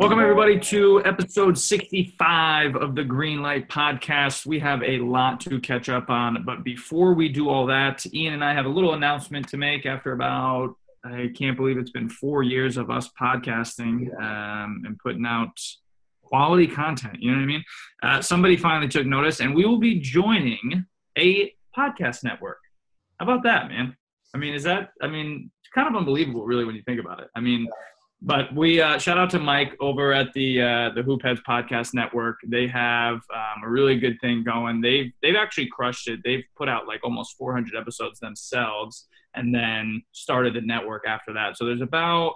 Welcome, everybody, to episode 65 of the Green Light Podcast. We have a lot to catch up on, but before we do all that, Ian and I have a little announcement to make after about, I can't believe it's been four years of us podcasting um, and putting out quality content. You know what I mean? Uh, somebody finally took notice, and we will be joining a podcast network. How about that, man? I mean, is that, I mean, it's kind of unbelievable, really, when you think about it. I mean, but we uh, shout out to Mike over at the uh, the Hoop Heads Podcast Network. They have um, a really good thing going. They've they've actually crushed it. They've put out like almost 400 episodes themselves, and then started the network after that. So there's about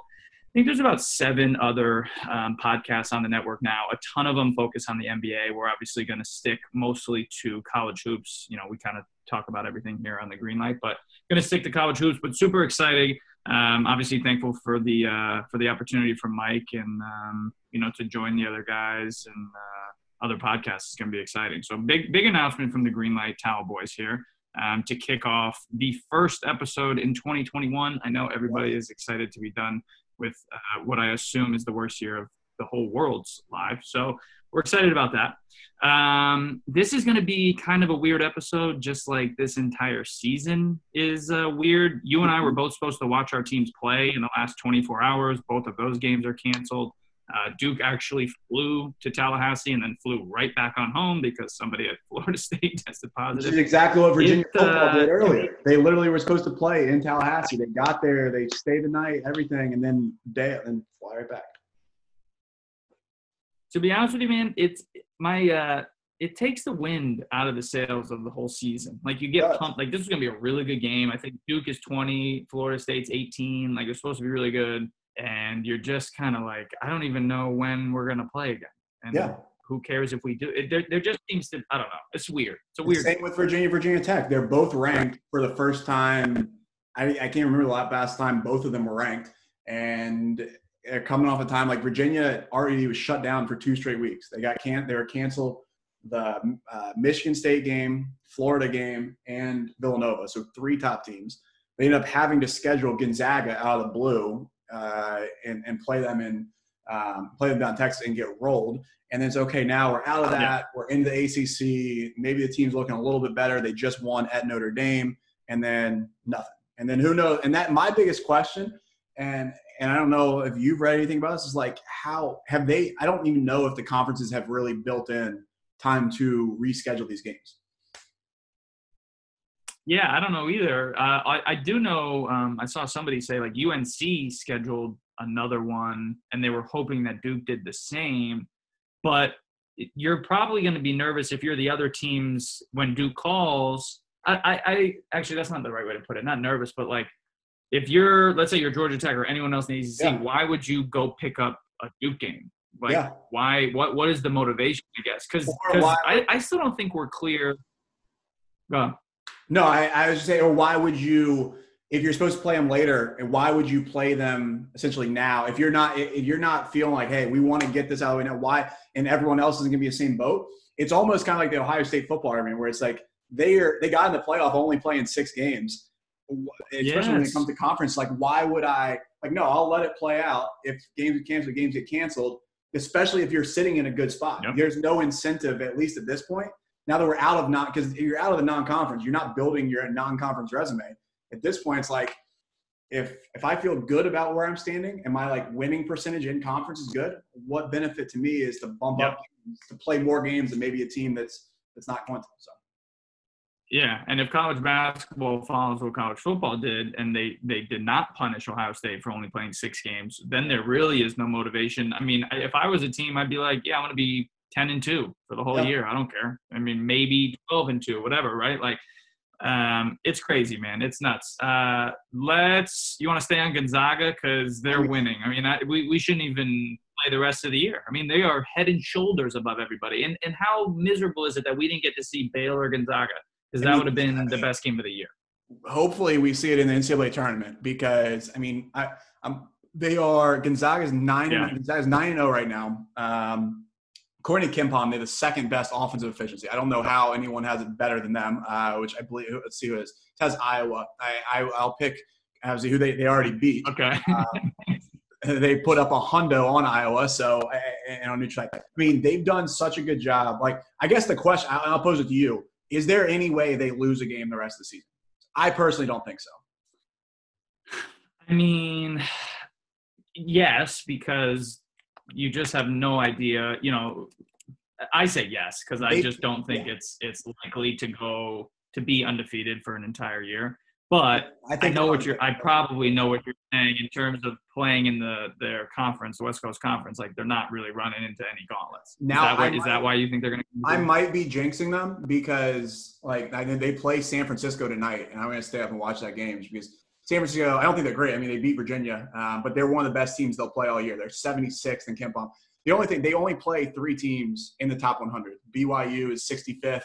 I think there's about seven other um, podcasts on the network now. A ton of them focus on the NBA. We're obviously going to stick mostly to college hoops. You know, we kind of talk about everything here on the Green Light, but going to stick to college hoops. But super exciting um, obviously thankful for the uh, for the opportunity from Mike and um, you know to join the other guys and uh, other podcasts is going to be exciting. So big big announcement from the Greenlight Towel Boys here um, to kick off the first episode in 2021. I know everybody is excited to be done with uh, what I assume is the worst year of the whole world's life. So we're excited about that. Um, this is going to be kind of a weird episode, just like this entire season is uh, weird. You and I were both supposed to watch our teams play in the last 24 hours. Both of those games are canceled. Uh, Duke actually flew to Tallahassee and then flew right back on home because somebody at Florida State tested Which positive. is exactly what Virginia It, football uh, did earlier. They literally were supposed to play in Tallahassee. They got there, they stayed the night, everything, and then day and fly right back. To be honest with you, man, it's my uh it takes the wind out of the sails of the whole season. Like you get pumped. Like this is gonna be a really good game. I think Duke is 20, Florida State's 18. Like it's supposed to be really good, and you're just kind of like, I don't even know when we're gonna play again. And Yeah. who cares if we do? It, there, there just seems to. I don't know. It's weird. It's a weird. Same with Virginia, Virginia Tech. They're both ranked for the first time. I, I can't remember the last time both of them were ranked. And coming off a time like Virginia already was shut down for two straight weeks. They got can they were canceled the uh, Michigan State game, Florida game, and Villanova. So three top teams. They ended up having to schedule Gonzaga out of the blue uh, and, and play them in um, play them down in Texas and get rolled. And then it's okay. Now we're out of that. Yeah. We're into the ACC. Maybe the team's looking a little bit better. They just won at Notre Dame, and then nothing. And then who knows? And that my biggest question, and and I don't know if you've read anything about this, is like how have they? I don't even know if the conferences have really built in time to reschedule these games. Yeah, I don't know either. Uh, I, I do know. Um, I saw somebody say like UNC scheduled another one, and they were hoping that Duke did the same. But you're probably going to be nervous if you're the other teams when Duke calls. I, I, I actually that's not the right way to put it. Not nervous, but like if you're, let's say you're Georgia Tech or anyone else in the ACC, Yeah. why would you go pick up a Duke game? Like, Yeah. why? What? What is the motivation? I guess because I, I still don't think we're clear. Go. No, I, I was just saying, or why would you, if you're supposed to play them later, and why would you play them essentially now? If you're not, if you're not feeling like, hey, we want to get this out of the way now, why? And everyone else isn't going to be the same boat. It's almost kind of like the Ohio State football argument, where it's like they are they got in the playoff only playing six games, especially when it comes to conference. Like, why would I? Like, no, I'll let it play out. If games get canceled, games get canceled. Especially if you're sitting in a good spot. Yep. There's no incentive, at least at this point, now that we're out of non, because you're out of the non-conference, you're not building your non-conference resume. At this point, it's like if if I feel good about where I'm standing and my like winning percentage in conference is good, what benefit to me is to bump Yep. up to play more games than maybe a team that's that's not going to. So Yeah, and if college basketball follows what college football did, and they they did not punish Ohio State for only playing six games, then there really is no motivation. I mean, if I was a team, I'd be like, yeah, I'm going to be ten and two for the whole Yeah. year. I don't care. I mean, maybe twelve and two, whatever, right? Like, Um, it's crazy, man. It's nuts. Uh, let's. You want to stay on Gonzaga because they're winning. I mean, I, we we shouldn't even play the rest of the year. I mean, they are head and shoulders above everybody. And and how miserable is it that we didn't get to see Baylor Gonzaga? Because that would have been the best game of the year. Hopefully, we see it in the NCAA tournament because I mean, I, I'm they are Gonzaga's nine. Yeah. Gonzaga's nine and zero right now. Um, according to KenPom, they're the second best offensive efficiency. I don't know how anyone has it better than them. Uh, which I believe. Let's see who it is. It has Iowa. I, I I'll pick obviously who they, they already beat. Okay. Uh, they put up a hundo on Iowa, so and on neutral. I mean, they've done such a good job. Like, I guess the question I'll pose it to you: Is there any way they lose a game the rest of the season? I personally don't think so. I mean, yes, because you just have no idea. You know, I say yes because I just don't think yeah. it's it's likely to go to be undefeated for an entire year. But I I know what you're. I probably know what you're saying in terms of playing in the their conference, the West Coast Conference. Like they're not really running into any gauntlets. Now, is that, I what, is that why you think they're going to? I might be jinxing them because like I they play San Francisco tonight, and I'm going to stay up and watch that game because San Francisco. I don't think they're great. I mean, they beat Virginia, um, but they're one of the best teams they'll play all year. They're 76th in KenPom. The only thing they only play three teams in the top 100. BYU is 65th.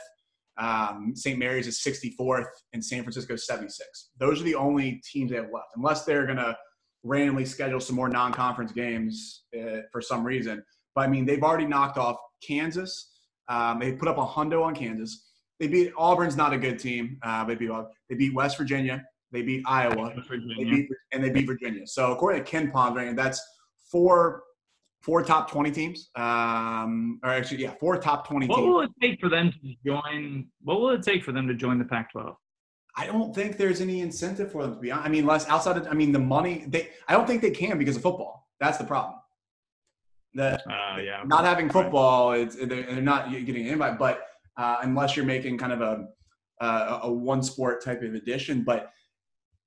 Um, St. Mary's is 64th, and San Francisco is 76. Those are the only teams they have left, unless they're going to randomly schedule some more non-conference games uh, for some reason. But I mean, they've already knocked off Kansas. Um, they put up a hundo on Kansas. They beat Auburn's not a good team. Uh, they beat they beat West Virginia. They beat Iowa. They beat and they beat Virginia. So according to Ken ranking, that's four four top twenty teams. Um, or actually, yeah, four top twenty What teams. will it take for them to join? What will it take for them to join the Pac-12? I don't think there's any incentive for them to be. I mean, less outside of I mean the money. They I don't think they can because of football. That's the problem. The Uh, yeah. not having football, it's, they're, they're not getting an invite. But uh, unless you're making kind of a a, a one sport type of addition but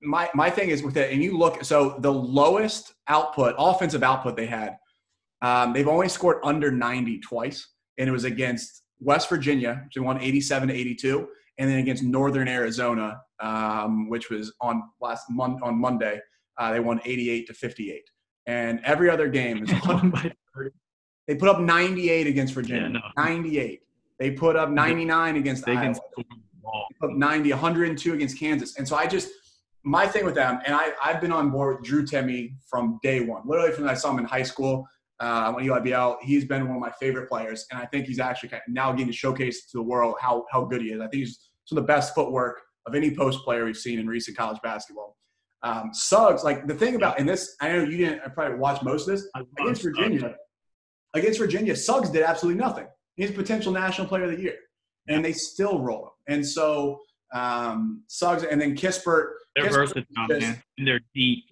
my my thing is with it, and you look. So the lowest output, offensive output they had, um, they've only scored under 90 twice, and it was against West Virginia, which they won 87 to 82, and then against Northern Arizona, um, which was on last month on Monday, uh, they won 88 to 58. And every other game is they put up 98 against Virginia. Yeah, no. 98. They put up 99 against They Iowa. They put up 90, 102 against Kansas. And so I just my thing with them, and I, I've been on board with Drew Timme from day one. Literally from when I saw him in high school, uh, when Eli he's been one of my favorite players. And I think he's actually kind of now getting to showcase to the world how how good he is. I think he's some of the best footwork of any post player we've seen in recent college basketball. Um, Suggs, like the thing about, and this, I know you didn't probably watch most of this, against Virginia, against Virginia, Suggs did absolutely nothing. He's a potential national player of the year, and they still roll him. And so um, Suggs, and then Kispert. They're Kispert versatile, just- man. And they're deep.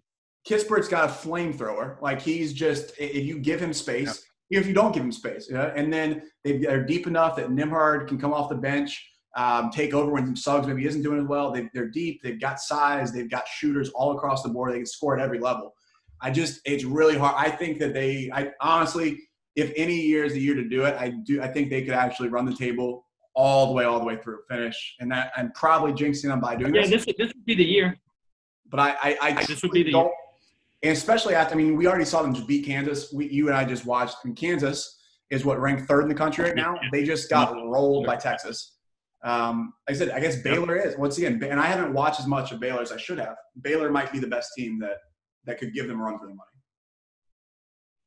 Kispert's got a flamethrower. Like he's just if you give him space, even if you don't give him space, you know, and then they, they're deep enough that Nembhard can come off the bench, um, take over when Suggs maybe isn't doing as well. They, they're deep. They've got size. They've got shooters all across the board. They can score at every level. I just it's really hard. I think that they. I honestly, if any year is the year to do it, I do. I think they could actually run the table all the way, all the way through finish, and that I'm probably jinxing them by doing Yeah, this. this, this would be the year. But I, I, I This would be the- don't, and especially after. I mean, we already saw them just beat Kansas. We, you and I just watched. And Kansas is what ranked third in the country right now. They just got rolled by Texas. Um, like I said, I guess Baylor is once again, and I haven't watched as much of Baylor as I should have. Baylor might be the best team that that could give them a run for their money.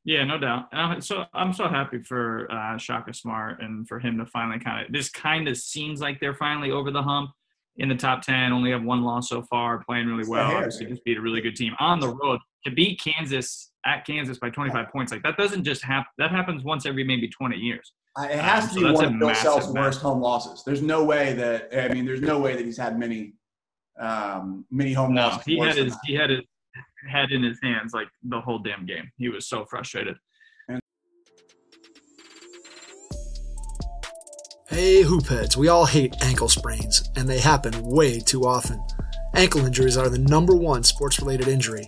Yeah, no doubt. I'm, so I'm so happy for uh, Shaka Smart and for him to finally kind of. This kind of seems like they're finally over the hump in the top ten. Only have one loss so far, playing really well. Obviously, just beat a really good team on the road to beat Kansas at Kansas by 25 points. Like that doesn't just happen. That happens once every maybe 20 years. Uh, It has Um, to be that's one of Bill massive, Self's worst home losses. There's no way that I mean, there's no way that he's had many um, many home No, losses. he had his that. he had his head in his hands like the whole damn game. He was so frustrated. Hey, hoopheads, we all hate ankle sprains, and they happen way too often. Ankle injuries are the number one sports related injury.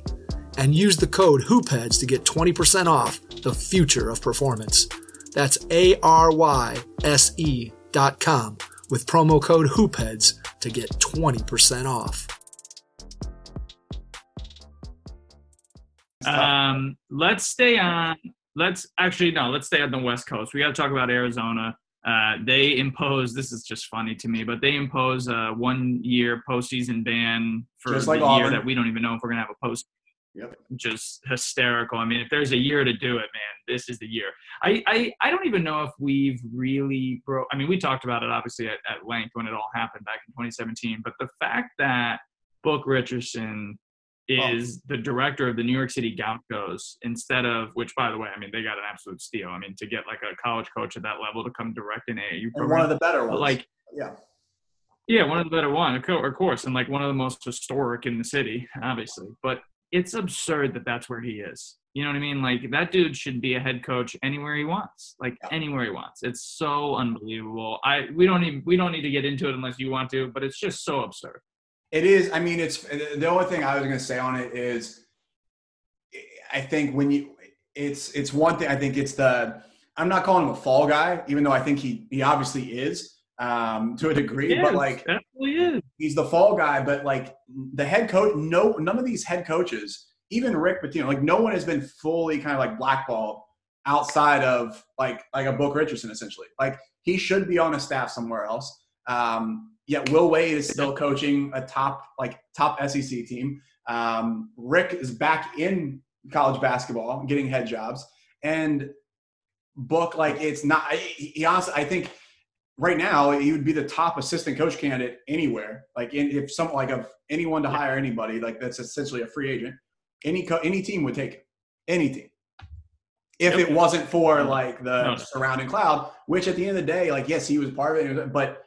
and use the code HoopHeads to get 20% off the future of performance. That's A R Y S E dot com with promo code HoopHeads to get 20% off. Um, let's stay on. Let's actually no. Let's stay on the West Coast. We got to talk about Arizona. Uh, they impose. This is just funny to me, but they impose a one-year postseason ban for Just the like year that we don't even know if we're gonna have a post. Yep. Just hysterical. I mean, if there's a year to do it, man, this is the year. I I, I don't even know if we've really broke. I mean, we talked about it obviously at, at length when it all happened back in 2017. But the fact that Book Richardson is the director of the New York City Gauchos instead of which, by the way, I mean they got an absolute steal. I mean to get like a college coach at that level to come direct an AAU And program, one of the better ones. like yeah. yeah, one of the better one, of course, and like one of the most historic in the city, obviously. But it's absurd that that's where he is. You know what I mean? Like that dude should be a head coach anywhere he wants, like anywhere he wants. It's so unbelievable. I we don't even we don't need to get into it unless you want to, but it's just so absurd. It is. I mean, it's the only thing I was going to say on it is, I think when you, it's it's one thing. I think it's the. I'm not calling him a fall guy, even though I think he he obviously is um, to a degree. But like He's the fall guy. But like the head coach, no, none of these head coaches, even Rick Pitino, like no one has been fully kind of like blackballed outside of like like a Book Richardson essentially. Like he should be on a staff somewhere else. Um, yet Will Wade is still coaching a top like top SEC team. Um, Rick is back in college basketball, getting head jobs, and Book like it's not. He, he honestly, I think right now he would be the top assistant coach candidate anywhere. Like in, if some like of anyone to hire anybody, like that's essentially a free agent. Any co- any team would take him. Any team. If Yep. it wasn't for like the No. surrounding cloud, which at the end of the day, like yes, he was part of it, but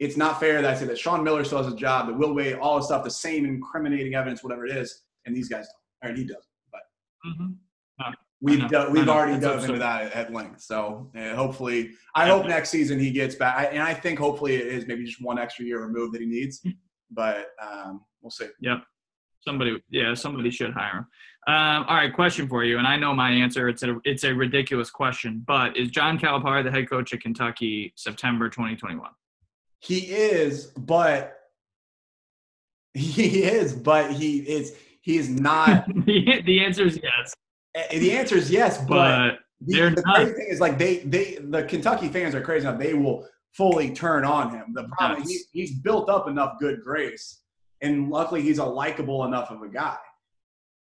it's not fair that I say that Sean Miller still has a job, that Will Wade, all this stuff, the same incriminating evidence, whatever it is, and these guys don't. Or he does. But Mhm. We've we've already It's dove absurd. into that at, length. So uh, hopefully, I Yeah. hope next season he gets back. I, and I think hopefully it is maybe just one extra year removed that he needs. Hmm. But um, we'll see. Yep. Somebody, yeah, somebody should hire him. Um, all right, question for you, and I know my answer. It's a it's a ridiculous question, but is John Calipari the head coach at Kentucky September 2021? He is, but he is, but he is. He is not. the answer is yes, the answer is yes, but but the, the crazy thing is like they they the Kentucky fans are crazy enough. They will fully turn on him. The problem Yes. he, he's built up enough good grace, and luckily he's a likable enough of a guy.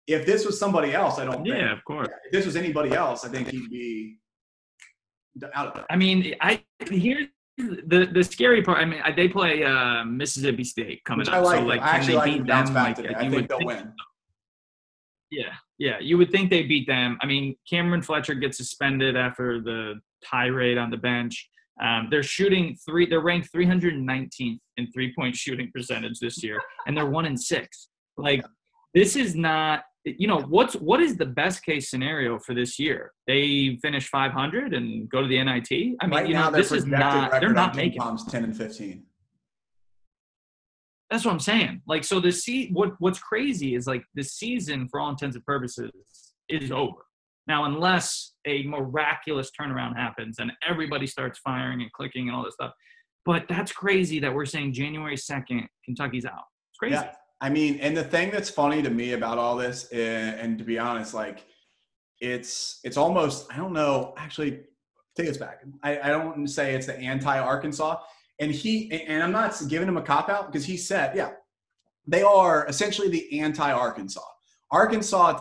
If this was somebody else, I don't. think. yeah, of course. If this was anybody else, I think he'd be out of there. I mean, I here's the the scary part. I mean, they play uh, Mississippi State coming Which up, I like. so like, I can actually they like beat him to bounce them? back Like, today. I would think they'll win. Yeah, yeah. You would think they beat them. I mean, Cameron Fletcher gets suspended after the tirade on the bench. Um, they're shooting three. They're ranked 319th in three-point shooting percentage this year, and they're one in six. Like, this is not. You know what's what is the best case scenario for this year? They finish 500 and go to the NIT. I mean, right you know, this is not. They're not making. Palm's ten and fifteen. That's what I'm saying. Like, so the se- what what's crazy is like the season, for all intents and purposes, is over. Now, unless a miraculous turnaround happens and everybody starts firing and clicking and all this stuff. But that's crazy that we're saying January 2nd, Kentucky's out. It's crazy. Yeah, I mean, and the thing that's funny to me about all this, and, and to be honest, like it's it's almost I don't know. Actually, take this back. I, I don't say it's the anti Arkansas, and he and I'm not giving him a cop out because he said, yeah, they are essentially the anti Arkansas.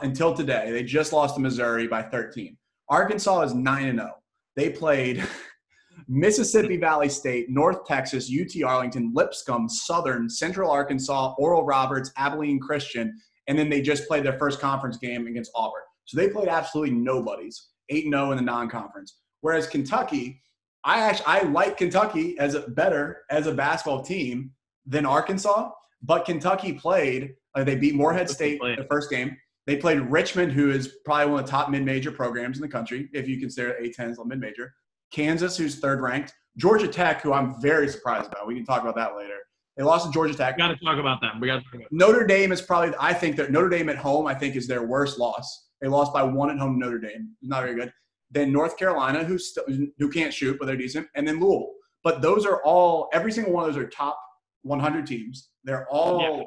Until today, they just lost to Missouri by 13. Arkansas is nine and zero. They played. Mississippi Valley State, North Texas, UT Arlington, Lipscomb, Southern, Central Arkansas, Oral Roberts, Abilene Christian, and then they just played their first conference game against Auburn. So they played absolutely nobodies, 8 0 in the non conference. Whereas Kentucky, I actually I like Kentucky as a better as a basketball team than Arkansas, but Kentucky played Uh, they beat Morehead State played? the first game. They played Richmond, who is probably one of the top mid-major programs in the country, if you consider A10 as a mid-major. Kansas, who's third ranked. Georgia Tech, who I'm very surprised about. We can talk about that later. They lost to Georgia Tech. Got to talk about them. We got to Notre Dame is probably, I think that Notre Dame at home, I think, is their worst loss. They lost by one at home to Notre Dame. Not very good. Then North Carolina, who's still, who can't shoot, but they're decent. And then Louisville. But those are all, every single one of those are top 100 teams. They're all Yeah.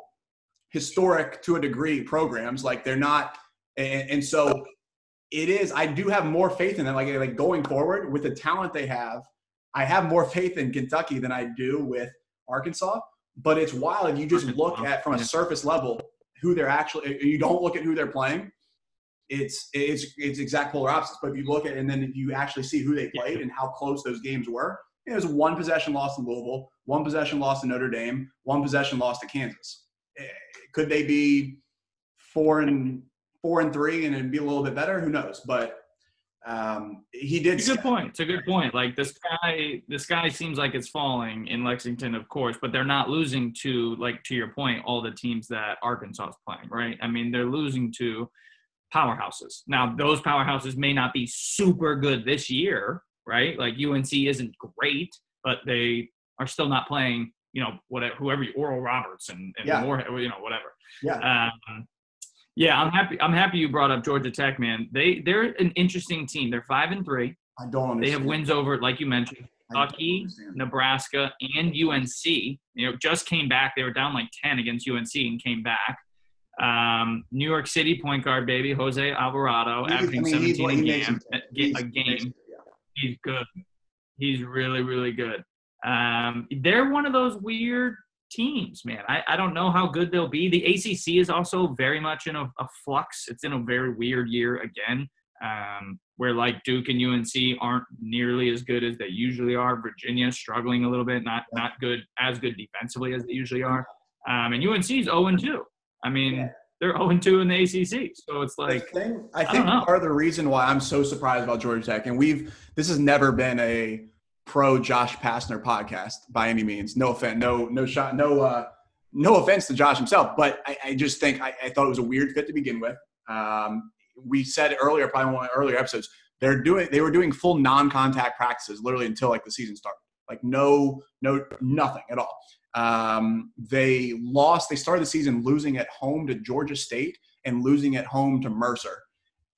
historic to a degree programs. Like they're not, and, and so it is, I do have more faith in them. Like, like going forward with the talent they have, I have more faith in Kentucky than I do with Arkansas. But it's wild if you just look at from a surface level who they're actually. You don't look at who they're playing. It's it's it's exact polar opposites. But if you look at and then if you actually see who they played and how close those games were, it was one possession loss to Louisville, one possession loss to Notre Dame, one possession loss to Kansas. Eh, Could they be four and four and three and it'd be a little bit better? Who knows? But um, he did. It's a good point. It's a good point. Like this guy, this guy seems like it's falling in Lexington, of course, but they're not losing to like to your point, all the teams that Arkansas is playing, right? I mean, they're losing to powerhouses. Now, those powerhouses may not be super good this year, right? Like UNC isn't great, but they are still not playing. You know, whatever, whoever, you- Oral Roberts and, and Yeah. more, you know, whatever. Yeah. Um, yeah, I'm happy. I'm happy you brought up Georgia Tech, man. They they're an interesting team. They're five and three. I don't understand. They have wins over, like you mentioned, Kentucky. Nebraska, and UNC. You know, just came back. They were down like ten against UNC and came back. Um, New York City point guard baby Jose Alvarado, He- I mean, 17 he a game. A, he's- a game. He's good. He's really, really good. Um, they're one of those weird teams, man. I, I don't know how good they'll be. The ACC is also very much in a, a flux. It's in a very weird year again, um, where like Duke and UNC aren't nearly as good as they usually are. Virginia struggling a little bit, not not good as good defensively as they usually are. Um, and UNC is 0 2. I mean, Yeah. they're 0 2 in the ACC. So it's like, thing, I think know. part of the reason why I'm so surprised about Georgia Tech, and we've this has never been a pro Josh Pastner podcast by any means. No offense, no no shot, no uh, no offense to Josh himself, but I, I just think I, I thought it was a weird fit to begin with. Um, we said earlier, probably one of the earlier episodes, they're doing they were doing full non-contact practices literally until like the season started, like no no nothing at all. Um, they lost. They started the season losing at home to Georgia State and losing at home to Mercer,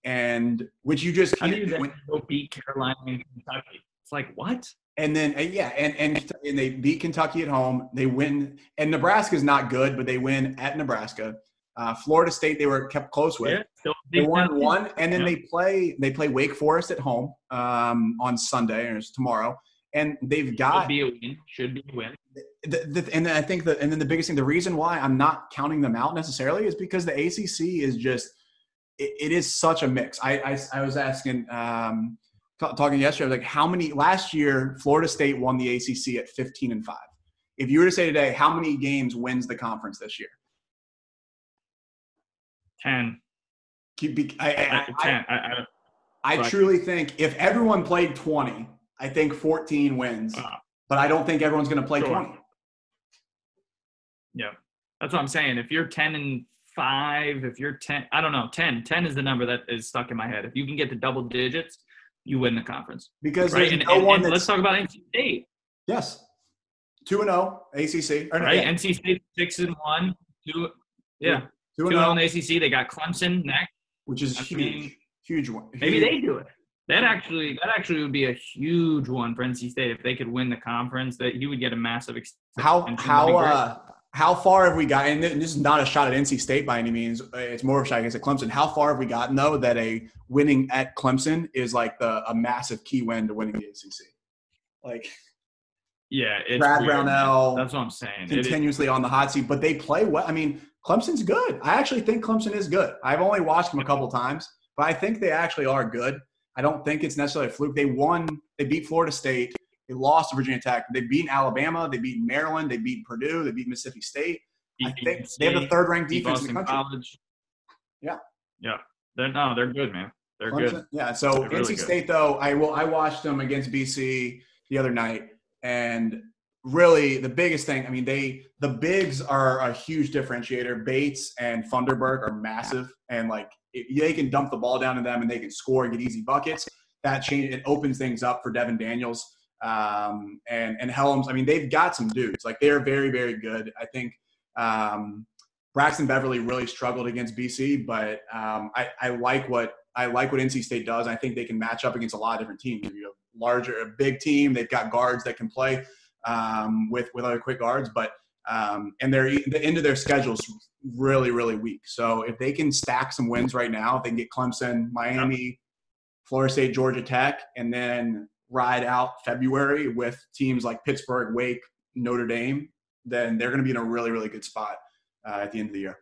and which you just how do you can't. go beat Carolina and Kentucky? It's like, what? And then uh, yeah, and, and and they beat Kentucky at home. They win, and Nebraska's not good, but they win at Nebraska. Uh, Florida State they were kept close with. Yeah, They won one, and then Yeah. they play they play Wake Forest at home um, on Sunday, or it's tomorrow. And they've Should got be a win. Should be a win. the, the, and then I think that, and then the biggest thing, the reason why I'm not counting them out necessarily is because the ACC is just, it, it is such a mix. I, I, I was asking, um, t- talking yesterday, I was like, how many, last year, Florida State won the ACC at 15 and 5. If you were to say today, how many games wins the conference this year? Ten. Keep, be, I, I, I. I, I, I truly think if everyone played 20, I think 14 wins, Wow. but I don't think everyone's going to play Sure. 20. yeah, that's what I'm saying. If you're ten and five, if you're ten, I don't know, 10. 10 is the number that is stuck in my head. If you can get to double digits, you win the conference. Because Right. there's And, no and- one and let's talk about NC State. yes, 2 and 0 ACC. Or Right. yeah, NC State six and one. Two. Yeah. 2 Two and and 0. on the ACC. They got Clemson next. which is I huge, mean, huge one. Maybe Huge. they do it. That actually, that actually would be a huge one for NC State if they could win the conference. That you would get a massive. extension. How how uh how far have we gotten? And this is not a shot at NC State by any means. It's more of a shot against Clemson. How far have we gotten though that a winning at Clemson is like the a massive key win to winning the ACC? Like yeah, it's Brad weird, man. Brownell That's what I'm saying. Continuously on the hot seat, but they play well. I mean, Clemson's good. I actually think Clemson is good. I've only watched them a couple times, but I think they actually are good. I don't think it's necessarily a fluke. They won. They beat Florida State. They lost to Virginia Tech. They beat Alabama. They beat Maryland. They beat Purdue. They beat Mississippi State. I think they have the third ranked defense in the country. College. Yeah. Yeah. They're no, they're good, man. They're Clemson- good. Yeah. So They're really NC good. State though, I will. I watched them against BC the other night, and really the biggest thing. I mean, they the bigs are a huge differentiator. Bates and Funderburk are massive, and like they can dump the ball down to them and they can score and get easy buckets. That change it opens things up for Devon Daniels um, and and Hellems. I mean, they've got some dudes. Like they're very very good. I think. Um, Braxton Beverly really struggled against BC, but um, I, I like what I like what NC State does. I think they can match up against a lot of different teams. You have larger, a big team. They've got guards that can play um, with with other quick guards, but um, and they're the end of their schedule is really really weak. So if they can stack some wins right now, they can get Clemson, Miami, Florida State, Georgia Tech, and then ride out February with teams like Pittsburgh, Wake, Notre Dame, then they're going to be in a really really good spot uh, at the end of the year.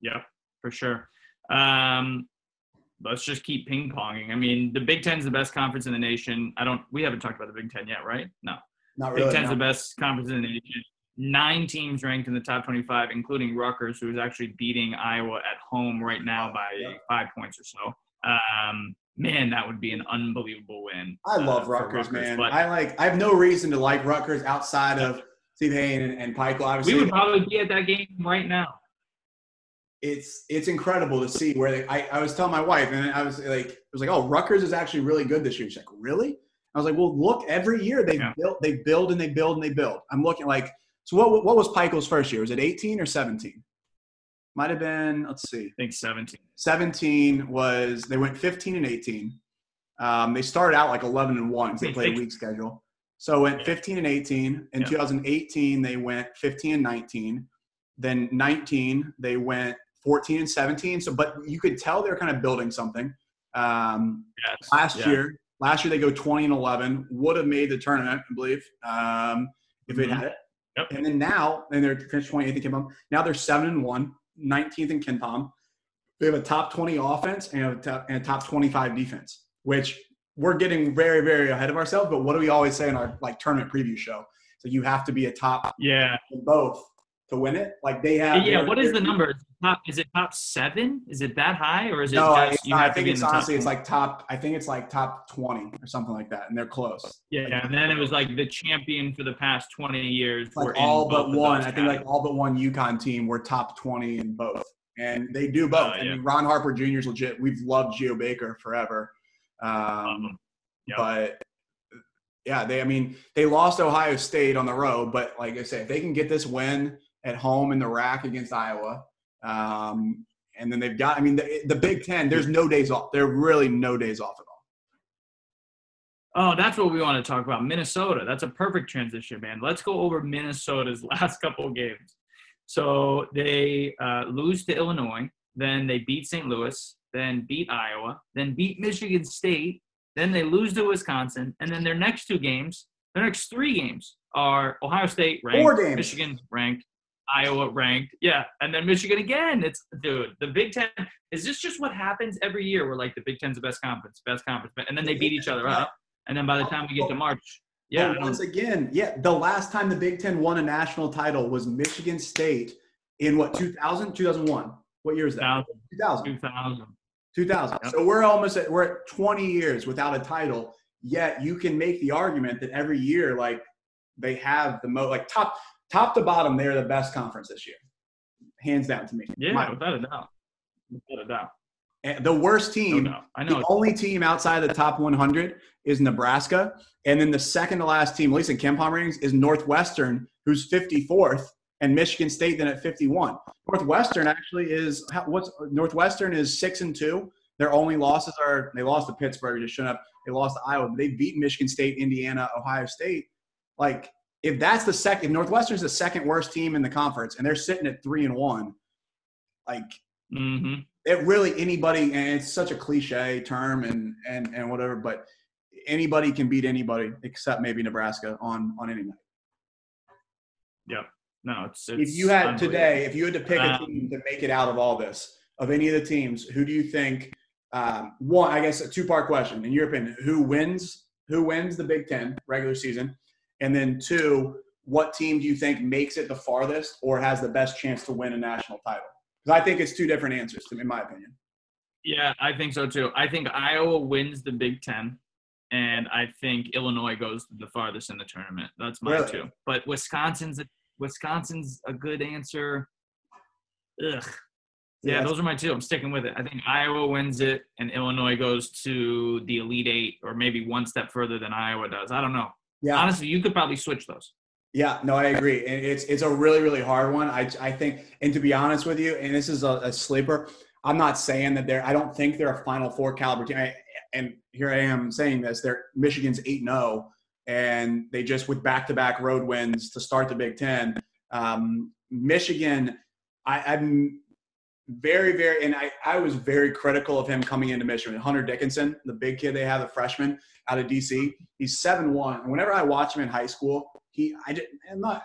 Yeah, for sure. Um, let's just keep ping ponging. I mean, the Big Ten is the best conference in the nation. I don't. We haven't talked about the Big Ten yet, right? No. Not really. Big Ten's no. the best conference in the nation. Nine teams ranked in the top 25, including Rutgers, who is actually beating Iowa at home right now by Yeah. five points or so. Um, man, that would be an unbelievable win. I uh, love for Rutgers, man. But I like. I have no reason to like Rutgers outside of Steve Hayne and, and Pike. Obviously, we would probably be at that game right now. it's it's incredible to see where they. I, I was telling my wife, and I was like, it was like, oh, Rutgers is actually really good this year. She's like, really? I was like, well, look, every year they Yeah. build, they build and they build and they build. I'm looking like, so what? What was Pikiell's first year? Was it 18 or 17? Might have been. Let's see. I think 17. 17 was they went 15 and 18. Um, they started out like 11 and one because they played a week schedule. So it went 15 and 18. In Yeah. 2018, they went 15 and 19. Then 19, they went 14 and 17. So, but you could tell they're kind of building something. Um, Yes. last Yeah. year, last year they go 20 and 11. Would have made the tournament, I believe, um, if Mhm. it had it. Yep. And then now, and they're finished 28th in KenPom. Now they're seven and one, 19th in KenPom. They have a top 20 offense and a top, and a top 25 defense, which we're getting very, very ahead of ourselves. But what do we always say in our like tournament preview show? So you have to be a top Yeah. in both to win it. Like they have. Yeah. What is the number? Is it top, is it top seven? Is it that high, or is it No, I, just you I think it's honestly it's like top. I think it's like top 20 or something like that, and they're close. Yeah, and then it was like the champion for the past 20 years. were like all but one. I think like all but one UConn team were top twenty in both, and they do both. Uh, I mean, Ron Harper Jr. is legit. We've loved Geo Baker forever, um, yeah. but yeah, they. I mean, they lost Ohio State on the road, but like I said, if they can get this win at home in the rack against Iowa. Um, and then they've got, I mean, the, the Big Ten, there's no days off. There are really no days off at all. Oh, that's what we want to talk about. Minnesota. That's a perfect transition, man. Let's go over Minnesota's last couple of games. So they uh, lose to Illinois, then they beat St. Louis, then beat Iowa, then beat Michigan State, then they lose to Wisconsin, and then their next two games, their next three games are Ohio State ranked, Four games. Michigan ranked, Iowa ranked, yeah, and then Michigan again. It's dude, the Big Ten. Is this just what happens every year? Where like the Big Ten's the best conference, best conference, and then they beat each other up, and then by the time we get to March, yeah, But once again, yeah, the last time the Big Ten won a national title was Michigan State in what 2000, 2001. What year is that? 2000. 2000. 2000. Yep. So we're almost at we're at 20 years without a title. Yet you can make the argument that every year, like they have the most, like top top to bottom, they're the best conference this year, hands down to me. Yeah, My- without a doubt. Without a doubt. and the worst No team doubt. I The only team outside the top 100 is Nebraska, and then the second to last team, at least in KenPom ratings, is Northwestern, who's 54th, and Michigan State then at 51. Northwestern actually is what's Northwestern is six and two. Their only losses are they lost to Pittsburgh, just showing up. They lost to Iowa. But they beat Michigan State, Indiana, Ohio State. Like if that's the second, if Northwestern's the second worst team in the conference, and they're sitting at three and one, like hmm it really anybody and it's such a cliche term and and and whatever but anybody can beat anybody except maybe nebraska on on any night. Yeah, No, it's, it's if you had today if you had to pick a Um, team to make it out of all this of any of the teams who do you think um, one i guess a two part question in your opinion who wins who wins the big ten regular season and then two what team do you think makes it the farthest or has the best chance to win a national title because i think it's two different answers in my opinion Yeah, I think so too. I think Iowa wins the Big Ten. and I think Illinois goes the farthest in the tournament. That's my Really? two. But Wisconsin's a, Wisconsin's a good answer. Ugh. Yeah, Yeah. those are my two. I'm sticking with it. I think Iowa wins it, and Illinois goes to the Elite Eight, or maybe one step further than Iowa does. I don't know. Yeah, Honestly, you could probably switch those. Yeah, no, I agree. And it's it's a really really hard one. I I think, and to be honest with you, and this is a, a sleeper. I'm not saying that they're. I don't think they're a Final Four caliber team. I, and here I am saying this. They're Michigan's eight zero, and they just with back to back road wins to start the Big Ten. Um, Michigan, I, I'm very very, and I I was very critical of him coming into Michigan. Hunter Dickinson, the big kid they have, the freshman out of DC. He's seven one. And whenever I watch him in high school, he I didn't I'm not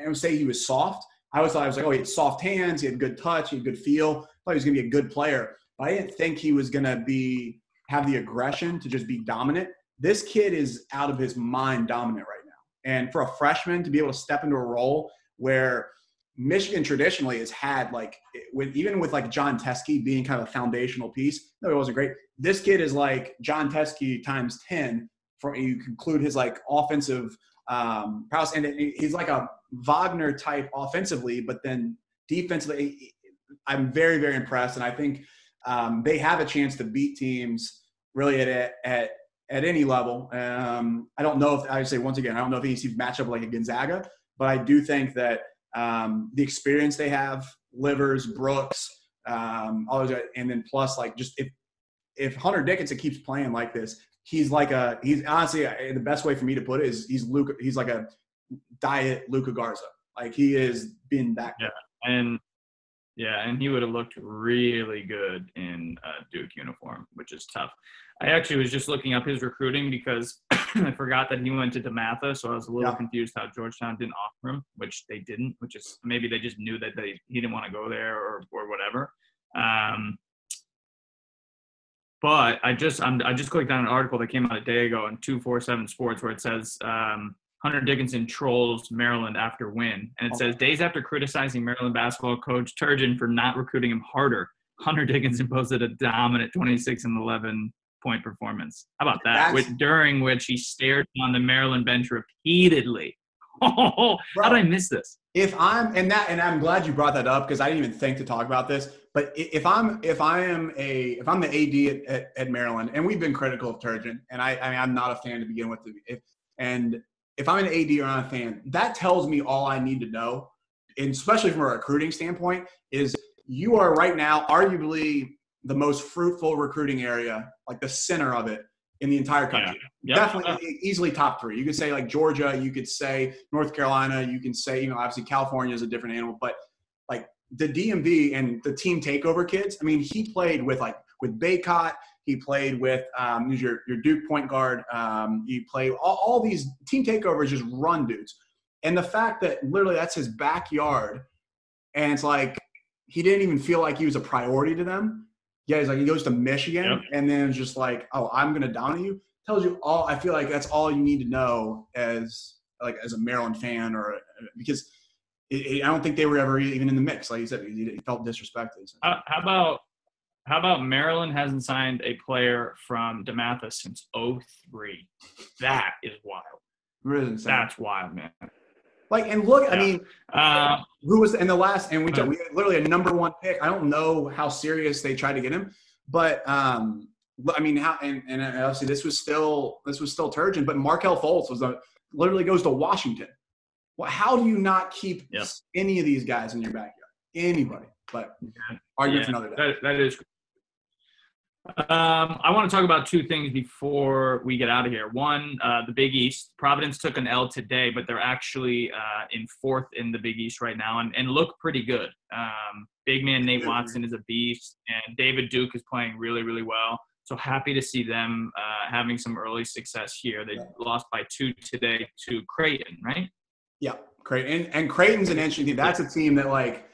I don't say he was soft. I always thought I was like, oh, he had soft hands, he had good touch, he had good feel. I thought he was gonna be a good player. But I didn't think he was gonna be have the aggression to just be dominant. This kid is out of his mind dominant right now. And for a freshman to be able to step into a role where Michigan traditionally has had like with even with like Jon Teske being kind of a foundational piece. No, it wasn't great. This kid is like Jon Teske times ten. From you conclude his like offensive um, prowess, and he's like a Wagner type offensively, but then defensively, I'm very very impressed, and I think um, they have a chance to beat teams really at at at any level. Um, I don't know if I would say once again, I don't know if he's match up like a Gonzaga, but I do think that um, the experience they have, Livers, Brooks, um, all those, and then plus like just if if Hunter Dickinson keeps playing like this, he's like a he's honestly the best way for me to put it is he's Luka. He's like a diet Luka Garza. Like he has been that. Yeah. And yeah, and he would have looked really good in a Duke uniform, which is tough. I actually was just looking up his recruiting because I forgot that he went to DeMatha, so I was a little Yeah. confused how Georgetown didn't offer him, which they didn't, which is maybe they just knew that they he didn't want to go there or or whatever. Um, but I just I'm, I just clicked on an article that came out a day ago four seven Sports where it says um, Hunter Dickinson trolls Maryland after win, and it says days after criticizing Maryland basketball coach Turgeon for not recruiting him harder, Hunter Dickinson posted a dominant 26 and 11 point performance. How about that? Which, during which he stared on the Maryland bench repeatedly. Oh, oh, oh. Bro. how did I miss this? if I'm and that and I'm glad you brought that up because I didn't even think to talk about this. But if I'm if I am a if I'm the AD at, at, at Maryland and we've been critical of Turgeon and I I mean I'm not a fan to begin with. If, and if I'm an AD or not a fan, that tells me all I need to know, and especially from a recruiting standpoint, is you are right now arguably the most fruitful recruiting area, like the center of it in the entire country Yep. definitely easily top three. You could say like Georgia, you could say North Carolina, you can say you know obviously California is a different animal, but like the DMV and the team takeover kids. I mean, he played with like with Baycott. He played with um, your your Duke point guard. Um, you play all, all these team takeovers, just run dudes. And the fact that literally that's his backyard, and it's like he didn't even feel like he was a priority to them. Yeah, he's like he goes to Michigan, Yep. and then it's just like, oh, I'm gonna dominate you. Tells you all. I feel like that's all you need to know as like as a Maryland fan, or because it, it- I don't think they were ever even in the mix. Like you said, he, he felt disrespected. How, how about how about Maryland hasn't signed a player from DeMatha since 03? That is wild. Really. That's wild, man. like and look, I mean, Uh, who was in the last and we, Right. we had literally a number one pick. I don't know how serious they tried to get him, but um, I mean, how and, and obviously this was still this was still Turgeon, but Markelle Fultz was a, literally goes to Washington. Well, how do you not keep Yeah. any of these guys in your backyard? Anybody, but argument for Yeah, another day. that, that is. Um, I want to talk about two things before we get out of here. One, uh, the Big East. Providence took an L today, but they're actually uh, in fourth in the Big East right now and, and look pretty good. Um, big man Nate Watson is a beast, and David Duke is playing really, really well. So happy to see them uh, having some early success here. They Yeah. lost by two today to Creighton, right? Yeah, Creighton and, and Creighton's an interesting team. That's a team that like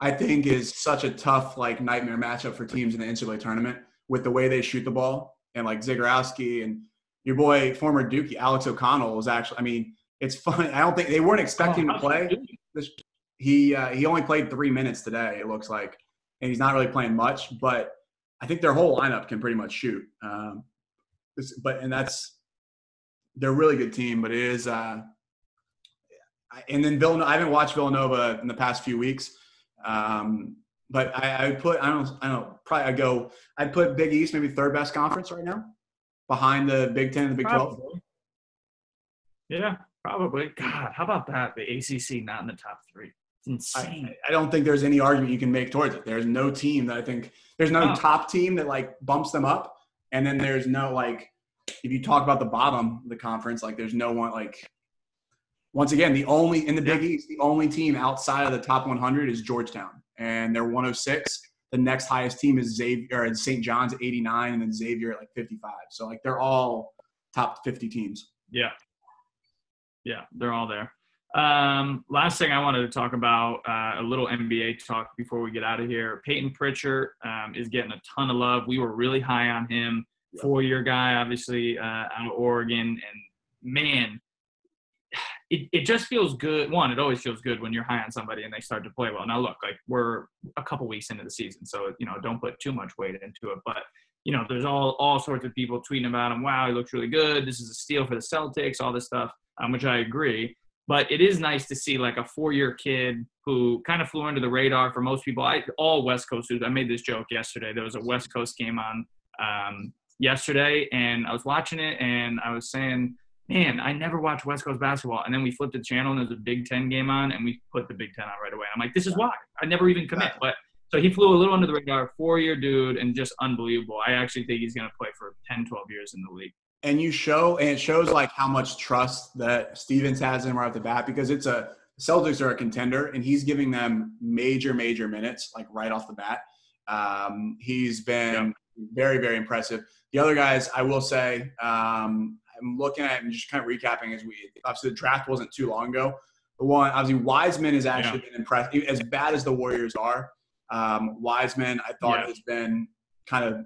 I think is such a tough like nightmare matchup for teams in the NCAA tournament with the way they shoot the ball and like Zegarowski and your boy former Dookie Alex O'Connell was actually. I mean, it's funny. I don't think they weren't expecting Oh, him to play. he? This, he uh, he only played three minutes today. It looks like, and he's not really playing much. But I think their whole lineup can pretty much shoot. Um, but and that's they're a really good team, but it is. Uh, and then Villanova. I haven't watched Villanova in the past few weeks, um, but I, I would put. I don't. I don't. Know, probably I go. I'd put Big East maybe third best conference right now, behind the Big Ten and the Big Twelve. Yeah, probably. God, how about that? The ACC not in the top three. It's insane. I, I don't think there's any argument you can make towards it. There's no team that I think there's no Oh. top team that like bumps them up, and then there's no like if you talk about the bottom of the conference, like there's no one like. Once again, the only in the Big East, the only team outside of the top 100 is Georgetown, and they're 106. The next highest team is Xavier St. John's at 89, and then Xavier at like 55. So like they're all top 50 teams. Yeah. Yeah, they're all there. Um, last thing I wanted to talk about uh, a little NBA talk before we get out of here. Payton Pritchard um, is getting a ton of love. We were really high on him, four year guy, obviously uh, out of Oregon. And man, it, it just feels good. One, it always feels good when you're high on somebody and they start to play well. Now, look, like we're a couple weeks into the season, so you know, don't put too much weight into it. But you know, there's all all sorts of people tweeting about him. Wow, he looks really good. This is a steal for the Celtics. All this stuff, um, which I agree. But it is nice to see like a four-year kid who kind of flew under the radar for most people. I all West Coast dudes. I made this joke yesterday. There was a West Coast game on um, yesterday, and I was watching it, and I was saying, "Man, I never watched West Coast basketball." And then we flipped the channel, and there's a Big Ten game on, and we put the Big Ten on right away. I'm like, "This is why I never even commit." But so he flew a little under the radar, four-year dude, and just unbelievable. I actually think he's going to play for 10, 12 years in the league. and you show and it shows like how much trust that Stevens has in him right off the bat because it's a Celtics are a contender and he's giving them major major minutes like right off the bat. Um, he's been very very impressive. The other guys, I will say, um, I'm looking at and just kind of recapping as we obviously the draft wasn't too long ago. The one obviously Wiseman has actually been impressive. As bad as the Warriors are, um, Wiseman I thought Yeah. has been kind of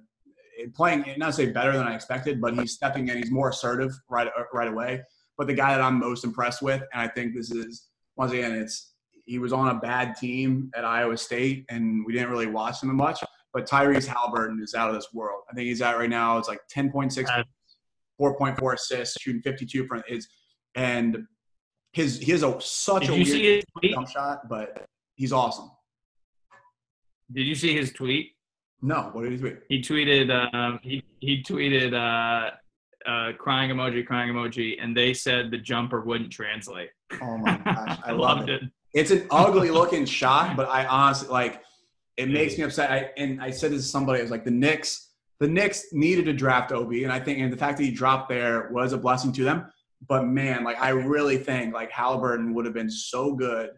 playing not to say better than I expected, but he's stepping in. He's more assertive right right away. But the guy that I'm most impressed with, and I think this is once again, it's he was on a bad team at Iowa State, and we didn't really watch him much. But Tyrese Halliburton is out of this world. I think he's at right now. It's like 10.6, Uh, 4.4 assists, shooting 52 from his, and his he has a such Did a weird jump shot, but he's awesome. Did you see his tweet? No, what did he tweet? He tweeted. Um, he he tweeted uh, uh, crying emoji, crying emoji, and they said the jumper wouldn't translate. Oh my gosh, I, I love loved it. it. It's an ugly looking shot, but I honestly like it makes me upset. I, and I said this to somebody, I was like, the Knicks, the Knicks needed to draft Obi, and I think and the fact that he dropped there was a blessing to them. But man, like I really think like Halliburton would have been so good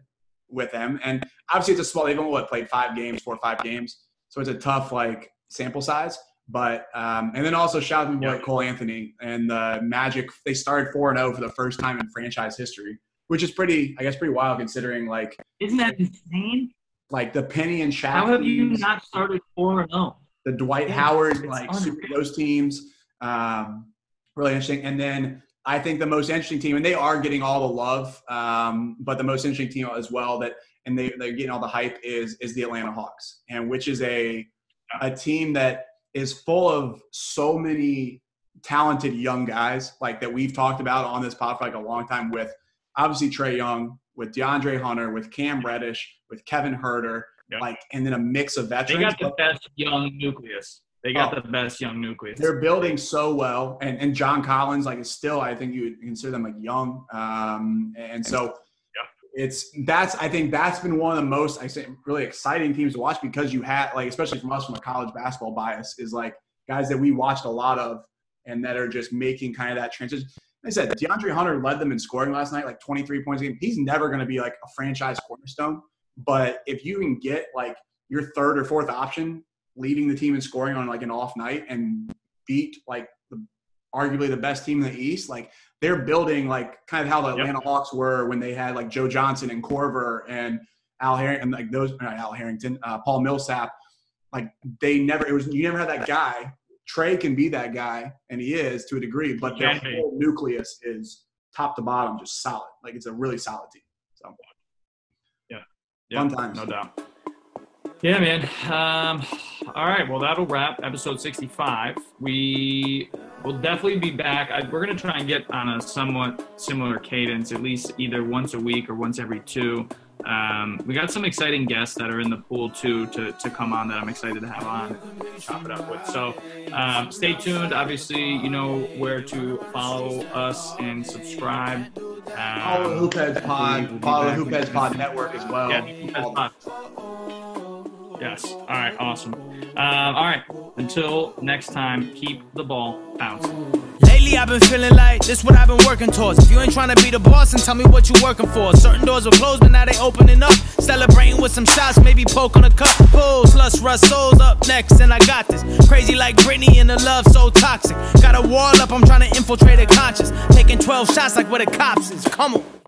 with them. And obviously it's a small they've only what, played five games, four or five games. So it's a tough like sample size. But um, and then also shout out to Yeah. Cole Anthony and the Magic. They started four and zero for the first time in franchise history, which is pretty, I guess, pretty wild considering like Isn't that insane? like the Penny and Shaq. How have you not started four and zero? The Dwight Howard like those teams? Um, really interesting. And then I think the most interesting team, and they are getting all the love, um, but the most interesting team as well that and they they're getting all the hype is is the Atlanta Hawks, and which is a a team that is full of so many talented young guys like that we've talked about on this pod for like a long time with obviously Trae Young, with DeAndre Hunter, with Cam Reddish, with Kevin Huerter, Yeah. like and then a mix of veterans. They got the best young nucleus. They got Oh. the best young nucleus. they're building so well, and and John Collins like is still I think you would consider them like young, um, and so. Yeah, it's that's I think that's been one of the most I say really exciting teams to watch because you had like especially from us from a college basketball bias is like guys that we watched a lot of and that are just making kind of that transition. Like I said DeAndre Hunter led them in scoring last night, like 23 points a game. He's never going to be like a franchise cornerstone, but if you can get like your third or fourth option leading the team and scoring on like an off night and beat like the, arguably the best team in the East, like they're building like kind of how the Yep. Atlanta Hawks were when they had like Joe Johnson and Korver and Al Harrington, and like those not Al Harrington, uh, Paul Millsap. Like they never, it was you never had that guy. Trae can be that guy, and he is to a degree, but He their whole nucleus is top to bottom just solid. Like it's a really solid team. So Yeah, fun times. No doubt. Yeah, man. Um, all right. Well, that'll wrap episode 65. We we'll definitely be back. I, we're going to try and get on a somewhat similar cadence, at least either once a week or once every two. Um, we got some exciting guests that are in the pool too to, to come on that I'm excited to have on and chop it up with. So um, stay tuned. Obviously, you know where to follow us and subscribe. Um, Follow Hoopheads Pod. we'll Follow Hoopheads. Pod Network as well. Yeah, Yes. All right. Awesome. Um, all right. Until next time, keep the ball bouncing. Lately I've been feeling like this what I've been working towards. If you ain't trying to be the boss, then tell me what you working for. Certain doors were closed, but now they opening up. Celebrating with some shots, maybe poke on a cup. Pulls, lust, rust, souls up next, and I got this. Crazy like Britney and the love so toxic. Got a wall up, I'm trying to infiltrate a conscious. Taking 12 shots like where the cops is. Come on.